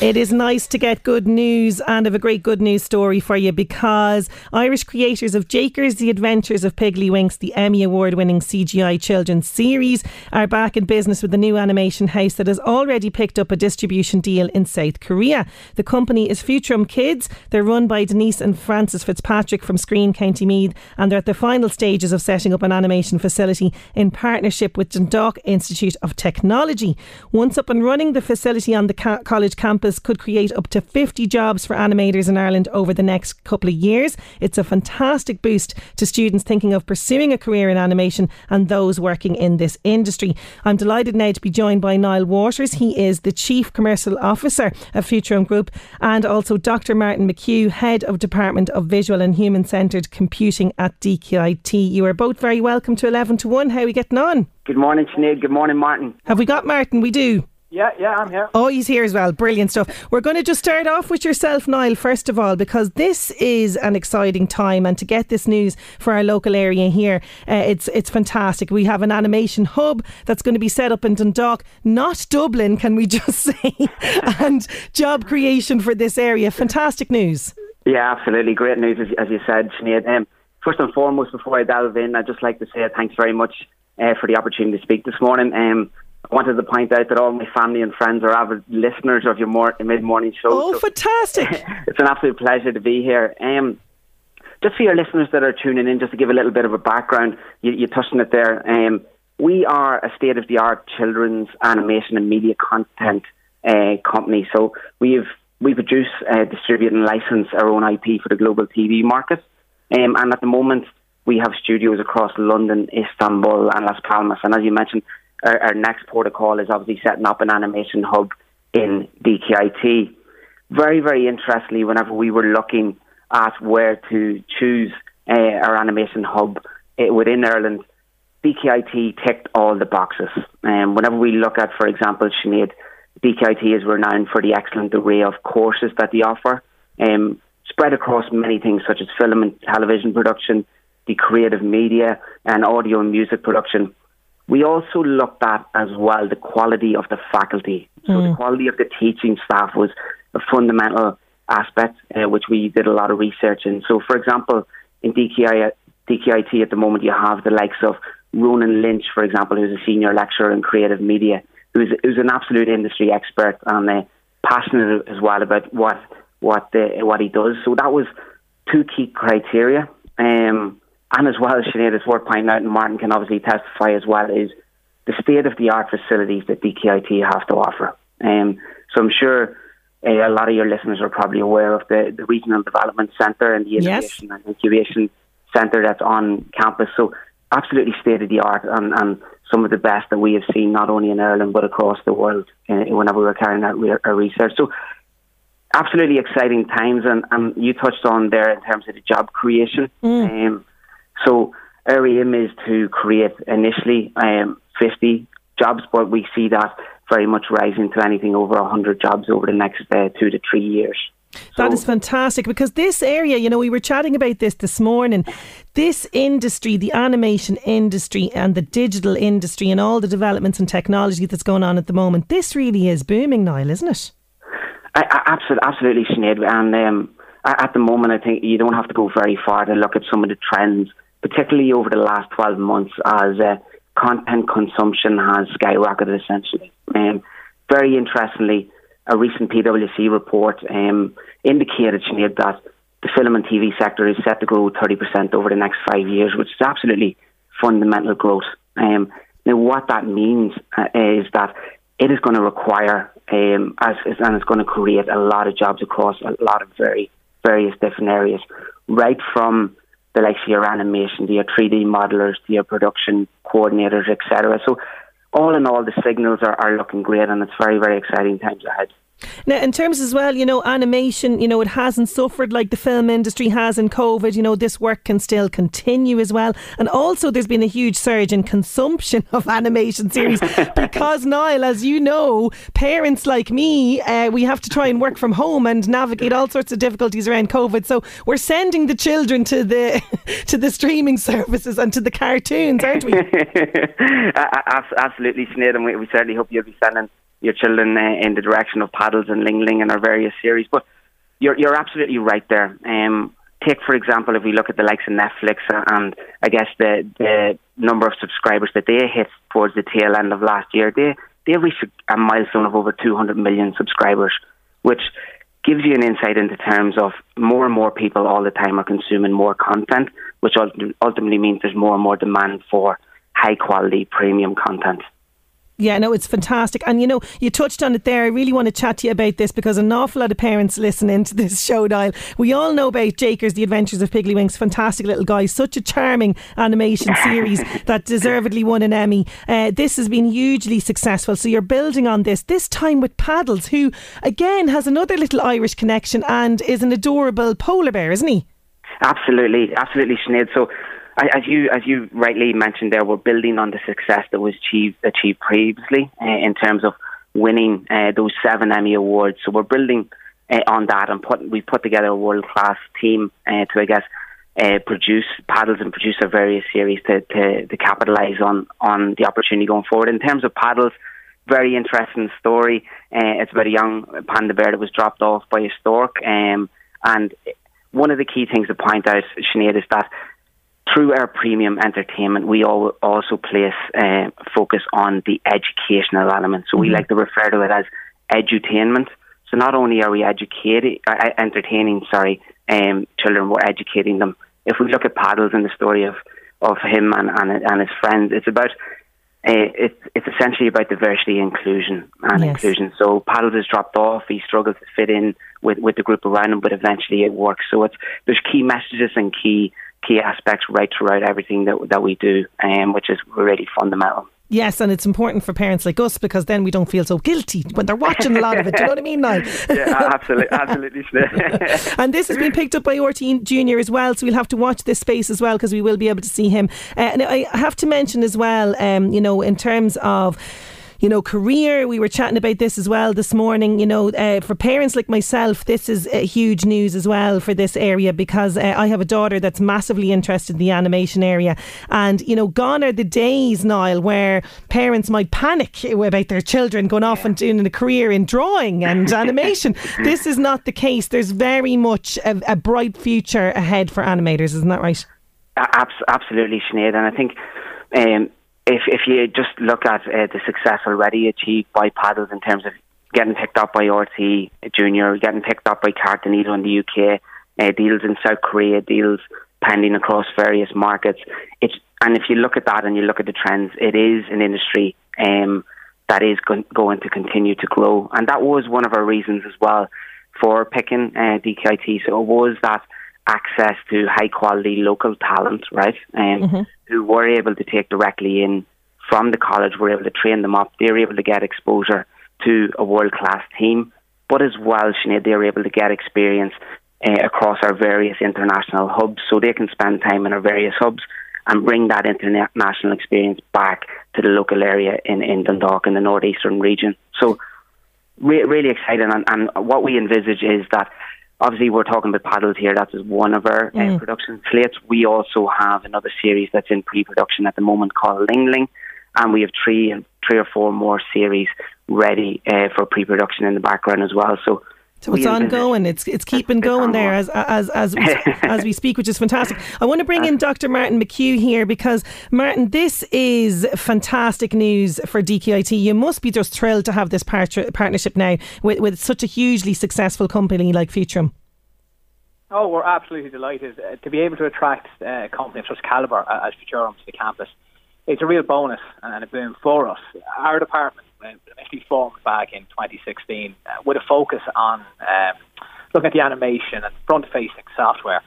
It is nice to get good news and have a great good news story for you because Irish creators of Jakers, The Adventures of Piggly Winks, the Emmy Award winning CGI children's series, are back in business with a new animation house that has already picked up a distribution deal in South Korea. The company is Futurum Kids. They're run by Denise and Francis Fitzpatrick from Skryne County Meath, and they're at the final stages of setting up an animation facility in partnership with Dundalk Institute of Technology. Once up and running, the facility on the college campus could create up to 50 jobs for animators in Ireland over the next couple of years. It's a fantastic boost to students thinking of pursuing a career in animation and those working in this industry. I'm delighted now to be joined by Niall Waters. He is the Chief Commercial Officer of Futurum Group and also Dr. Martin McHugh, Head of Department of Visual and Human Centred Computing at DKIT. You are both very welcome to 11 to 1. How are we getting on? Good morning, Sinead. Good morning, Martin. Have we got Martin? We do. Yeah, yeah, I'm here. Oh, he's here as well. Brilliant stuff. We're going to just start off with yourself, Niall, first of all, because this is an exciting time, and to get this news for our local area here, uh, it's it's fantastic. We have an animation hub that's going to be set up in Dundalk, not Dublin, can we just say? and job creation for this area. Fantastic news. Yeah, absolutely. Great news, as, as you said, Sinead. Um, first and foremost, before I delve in, I'd just like to say thanks very much uh, for the opportunity to speak this morning. Um, I wanted to point out that all my family and friends are avid listeners of your mor- mid morning show. Oh, so fantastic! it's an absolute pleasure to be here. Um, just for your listeners that are tuning in, just to give a little bit of a background, you, you touched on it there. Um, we are a state of the art children's animation and media content uh, company. So we've we produce, uh, distribute, and license our own IP for the global TV market. Um, and at the moment, we have studios across London, Istanbul, and Las Palmas. And as you mentioned, our, our next protocol is obviously setting up an animation hub in DKIT. Very, very interestingly, whenever we were looking at where to choose uh, our animation hub within Ireland, DKIT ticked all the boxes. Um, whenever we look at, for example, Sinead, DKIT is renowned for the excellent array of courses that they offer, um, spread across many things such as film and television production, the creative media, and audio and music production. We also looked at as well the quality of the faculty. So mm. the quality of the teaching staff was a fundamental aspect, uh, which we did a lot of research in. So, for example, in DKI, DKIT at the moment, you have the likes of Ronan Lynch, for example, who's a senior lecturer in creative media, who's, who's an absolute industry expert and uh, passionate as well about what what the, what he does. So that was two key criteria. Um, and as well, Sinead, it's worth pointing out, and Martin can obviously testify as well, is the state of the art facilities that DKIT have to offer. Um, so I'm sure uh, a lot of your listeners are probably aware of the, the Regional Development Centre and the Innovation yes. and Incubation Centre that's on campus. So absolutely state of the art and, and some of the best that we have seen not only in Ireland but across the world uh, whenever we were carrying out re- our research. So absolutely exciting times, and, and you touched on there in terms of the job creation. Mm. Um, so our aim is to create initially um, 50 jobs, but we see that very much rising to anything over 100 jobs over the next uh, two to three years. That so, is fantastic because this area, you know, we were chatting about this this morning. This industry, the animation industry and the digital industry and all the developments and technology that's going on at the moment, this really is booming, Niall, isn't it? I, I, absolutely, absolutely, Sinead. And um, at the moment, I think you don't have to go very far to look at some of the trends particularly over the last 12 months as uh, content consumption has skyrocketed essentially. Um, very interestingly, a recent PwC report um, indicated Sinead, that the film and TV sector is set to grow 30% over the next five years, which is absolutely fundamental growth. Um, now, what that means uh, is that it is going to require, um, as, and it's going to create a lot of jobs across a lot of very various different areas, right from the likes of your animation, your 3D modelers, your production coordinators, etc. So, all in all, the signals are, are looking great, and it's very, very exciting times ahead. Now, in terms as well, you know, animation, you know, it hasn't suffered like the film industry has in COVID. You know, this work can still continue as well. And also, there's been a huge surge in consumption of animation series because, Niall, as you know, parents like me, uh, we have to try and work from home and navigate all sorts of difficulties around COVID. So we're sending the children to the to the streaming services and to the cartoons, aren't we? Absolutely, Sinead, and we, we certainly hope you'll be sending your children uh, in the direction of Paddles and Ling Ling and our various series. But you're you're absolutely right there. Um, take for example, if we look at the likes of Netflix and I guess the the number of subscribers that they hit towards the tail end of last year, they they reached a milestone of over 200 million subscribers, which gives you an insight into terms of more and more people all the time are consuming more content, which ultimately means there's more and more demand for high quality premium content. Yeah, no, it's fantastic. And you know, you touched on it there. I really want to chat to you about this because an awful lot of parents listening to this show Niall. We all know about Jakers, The Adventures of Piggly fantastic little guy, such a charming animation series that deservedly won an Emmy. Uh, this has been hugely successful. So you're building on this, this time with Paddles, who again has another little Irish connection and is an adorable polar bear, isn't he? Absolutely, absolutely, Sinead. So as you as you rightly mentioned, there we're building on the success that was achieved achieved previously uh, in terms of winning uh, those seven Emmy awards. So we're building uh, on that and put we put together a world class team to I guess produce paddles and produce our various series to to, to capitalise on on the opportunity going forward. In terms of paddles, very interesting story. It's about a young panda bear that was dropped off by a stork, um, and one of the key things to point out, Sinead, is that through our premium entertainment, we all also place uh, focus on the educational element. So mm-hmm. we like to refer to it as edutainment. So not only are we educating, uh, entertaining, sorry, um, children, we're educating them. If we look at Paddles and the story of, of him and, and, and his friends, it's about uh, it's it's essentially about diversity, inclusion, and yes. inclusion. So Paddles has dropped off. He struggles to fit in with, with the group around him, but eventually it works. So it's there's key messages and key key aspects right throughout everything that that we do, um, which is really fundamental. Yes, and it's important for parents like us because then we don't feel so guilty when they're watching a lot of it. Do you know what I mean, Niall? yeah, absolutely, absolutely. and this has been picked up by RTÉ Junior as well, so we'll have to watch this space as well because we will be able to see him. Uh, and I have to mention as well, um, you know, in terms of you know, career. We were chatting about this as well this morning. You know, uh, for parents like myself, this is uh, huge news as well for this area because uh, I have a daughter that's massively interested in the animation area. And, you know, gone are the days, Niall, where parents might panic about their children going off and doing a career in drawing and animation. this is not the case. There's very much a, a bright future ahead for animators, isn't that right? Absolutely, Sinead. And I think um, if if you just look at uh, the success already achieved by paddles in terms of getting picked up by RTÉ Junior, getting picked up by Cartoonito in the UK, uh, deals in South Korea, deals pending across various markets. It's and if you look at that and you look at the trends, it is an industry um, that is go- going to continue to grow, and that was one of our reasons as well for picking uh, DKIT. So it was that access to high quality local talent, right? Um, mm-hmm. Who were able to take directly in from the college, were able to train them up. They were able to get exposure to a world class team, but as well, Sinead, they were able to get experience uh, across our various international hubs, so they can spend time in our various hubs and bring that international experience back to the local area in, in Dundalk in the northeastern region. So, re- really exciting, and, and what we envisage is that Obviously, we're talking about paddles here. That's one of our uh, mm. uh, production slates. We also have another series that's in pre-production at the moment called Ling Ling, and we have three three or four more series ready uh, for pre-production in the background as well. So So it's ongoing. It's it's keeping going there as as as we, as we speak, which is fantastic. I want to bring in Dr. Martin McHugh here because Martin, this is fantastic news for DKIT. You must be just thrilled to have this part- partnership now with with such a hugely successful company like Futurum. Oh, we're absolutely delighted uh, to be able to attract uh, a company of such calibre as Futurum to the campus. It's a real bonus and a boom for us. Our department initially formed back in 2016 uh, with a focus on um, looking at the animation and front-facing software.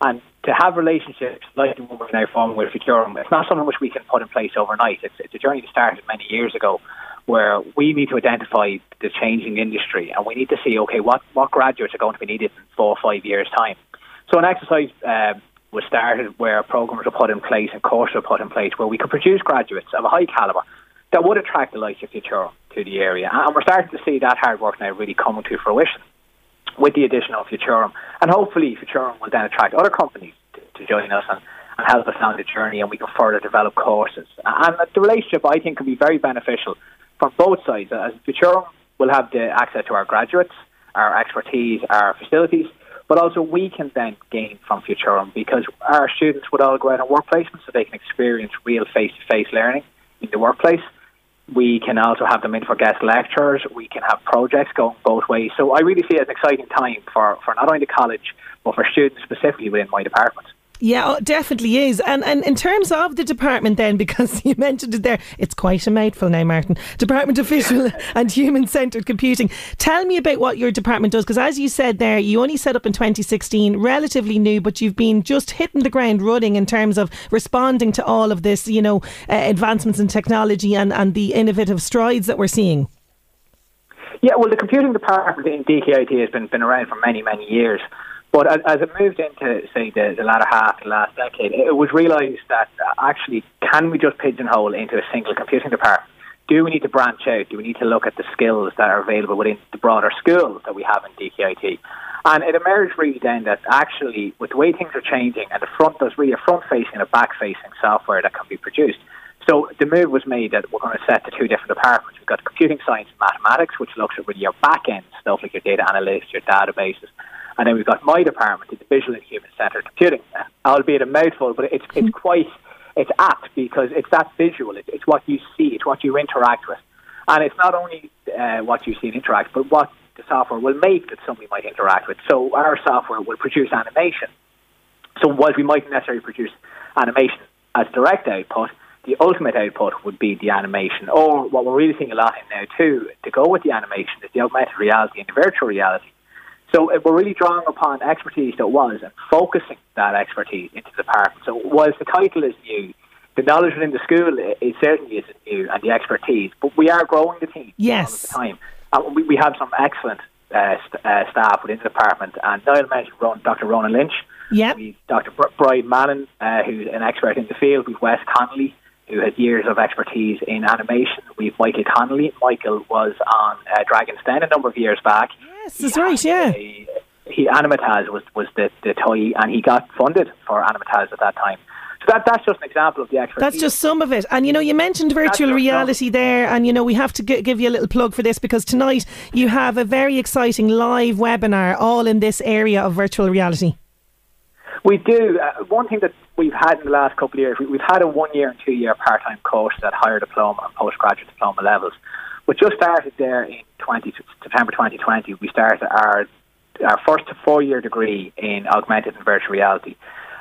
And to have relationships like the one we're now forming with Futurum, it's not something which we can put in place overnight. It's, it's a journey that started many years ago where we need to identify the changing industry and we need to see, okay, what, what graduates are going to be needed in four or five years' time. So an exercise um, was started where programs were put in place and courses were put in place where we could produce graduates of a high calibre that would attract the likes of Futurum to the area. And we're starting to see that hard work now really coming to fruition with the addition of Futurum. And hopefully Futurum will then attract other companies to, to join us and, and help us on the journey and we can further develop courses. And the relationship, I think, can be very beneficial from both sides. As Futurum will have the access to our graduates, our expertise, our facilities, but also we can then gain from Futurum because our students would all go out on work placements so they can experience real face-to-face learning in the workplace. We can also have them in for guest lectures. We can have projects going both ways. So I really see it as an exciting time for, for not only the college, but for students specifically within my department. Yeah, it oh, definitely is. And and in terms of the department, then, because you mentioned it there, it's quite a mouthful now, Martin. Department of Visual and Human Centred Computing. Tell me about what your department does, because as you said there, you only set up in 2016, relatively new, but you've been just hitting the ground running in terms of responding to all of this, you know, uh, advancements in technology and, and the innovative strides that we're seeing. Yeah, well, the computing department in DKIT has been, been around for many, many years. But as, as it moved into, say, the, the latter half of the last decade, it was realised that uh, actually, can we just pigeonhole into a single computing department? Do we need to branch out? Do we need to look at the skills that are available within the broader schools that we have in DKIT? And it emerged really then that actually, with the way things are changing, and the front there's really a front-facing and a back-facing software that can be produced. So the move was made that we're going to set the two different departments. We've got computing science and mathematics, which looks at really your back end stuff like your data analytics, your databases, and then we've got my department, it's visual and human centered computing, albeit a mouthful, but it's, it's quite, it's apt because it's that visual. It's, it's what you see, it's what you interact with. And it's not only uh, what you see and interact, but what the software will make that somebody might interact with. So our software will produce animation. So whilst we might necessarily produce animation as direct output, the ultimate output would be the animation. Or what we're really seeing a lot in now too, to go with the animation is the augmented reality and the virtual reality. So uh, we're really drawing upon expertise that was and focusing that expertise into the department. So whilst the title is new, the knowledge within the school it certainly isn't new and the expertise, but we are growing the team yes. all the time. And we, we have some excellent uh, st- uh, staff within the department. And Niall mentioned Ron, Dr. Ronan Lynch. Yep. We've Dr. Br- Brian Mannon, uh, who's an expert in the field. We've Wes Connolly, who has years of expertise in animation. We've Michael Connolly. Michael was on uh, Dragon's Den a number of years back. Yes, that's right, yeah. A, he Animataz was, was the, the toy, and he got funded for Animataz at that time. So that, that's just an example of the expertise. That's just some of it. And you know, you mentioned virtual reality there, and you know, we have to g- give you a little plug for this because tonight you have a very exciting live webinar all in this area of virtual reality. We do. Uh, one thing that we've had in the last couple of years, we, have had a one year and two year part time course at higher diploma and postgraduate diploma levels. We just started there in 20, September 2020. We started our our first four year degree in augmented and virtual reality.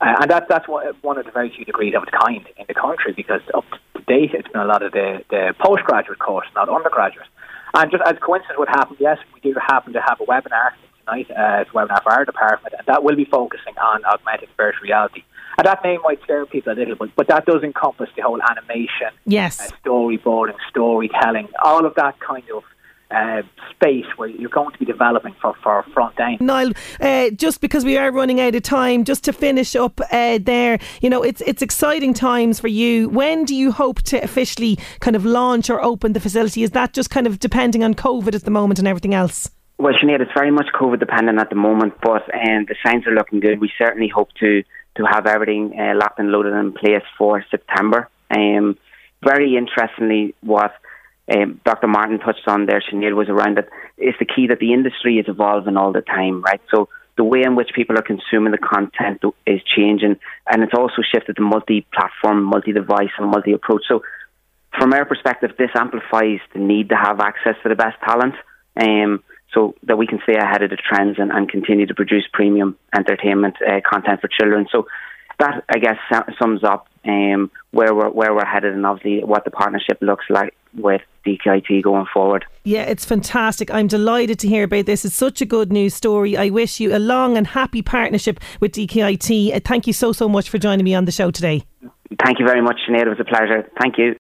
Uh, and that, that's one, one of the very few degrees of its kind in the country because up to date it's been a lot of the, the postgraduate course, not undergraduate. And just as coincidence would happen, yes, we do happen to have a webinar uh, it's a webinar for our department, and that will be focusing on augmented virtual reality. And that name might scare people a little bit, but that does encompass the whole animation, yes, uh, storyboarding, storytelling, all of that kind of uh, space where you're going to be developing for, for front end. Niall, uh, just because we are running out of time, just to finish up uh, there, you know, it's it's exciting times for you. When do you hope to officially kind of launch or open the facility? Is that just kind of depending on COVID at the moment and everything else? Well, Sinead, it's very much COVID dependent at the moment, but um, the signs are looking good. We certainly hope to to have everything uh, locked and loaded in place for September. Um, very interestingly, what um, Dr. Martin touched on there, Sinead, was around that it's the key that the industry is evolving all the time, right? So the way in which people are consuming the content is changing, and it's also shifted to multi-platform, multi-device, and multi-approach. So from our perspective, this amplifies the need to have access to the best talent. Um, so that we can stay ahead of the trends and, and continue to produce premium entertainment uh, content for children. So that, I guess, sums up um, where we're where we're headed and obviously what the partnership looks like with DKIT going forward. Yeah, it's fantastic. I'm delighted to hear about this. It's such a good news story. I wish you a long and happy partnership with DKIT. Uh, thank you so so much for joining me on the show today. Thank you very much, Sinead. It was a pleasure. Thank you.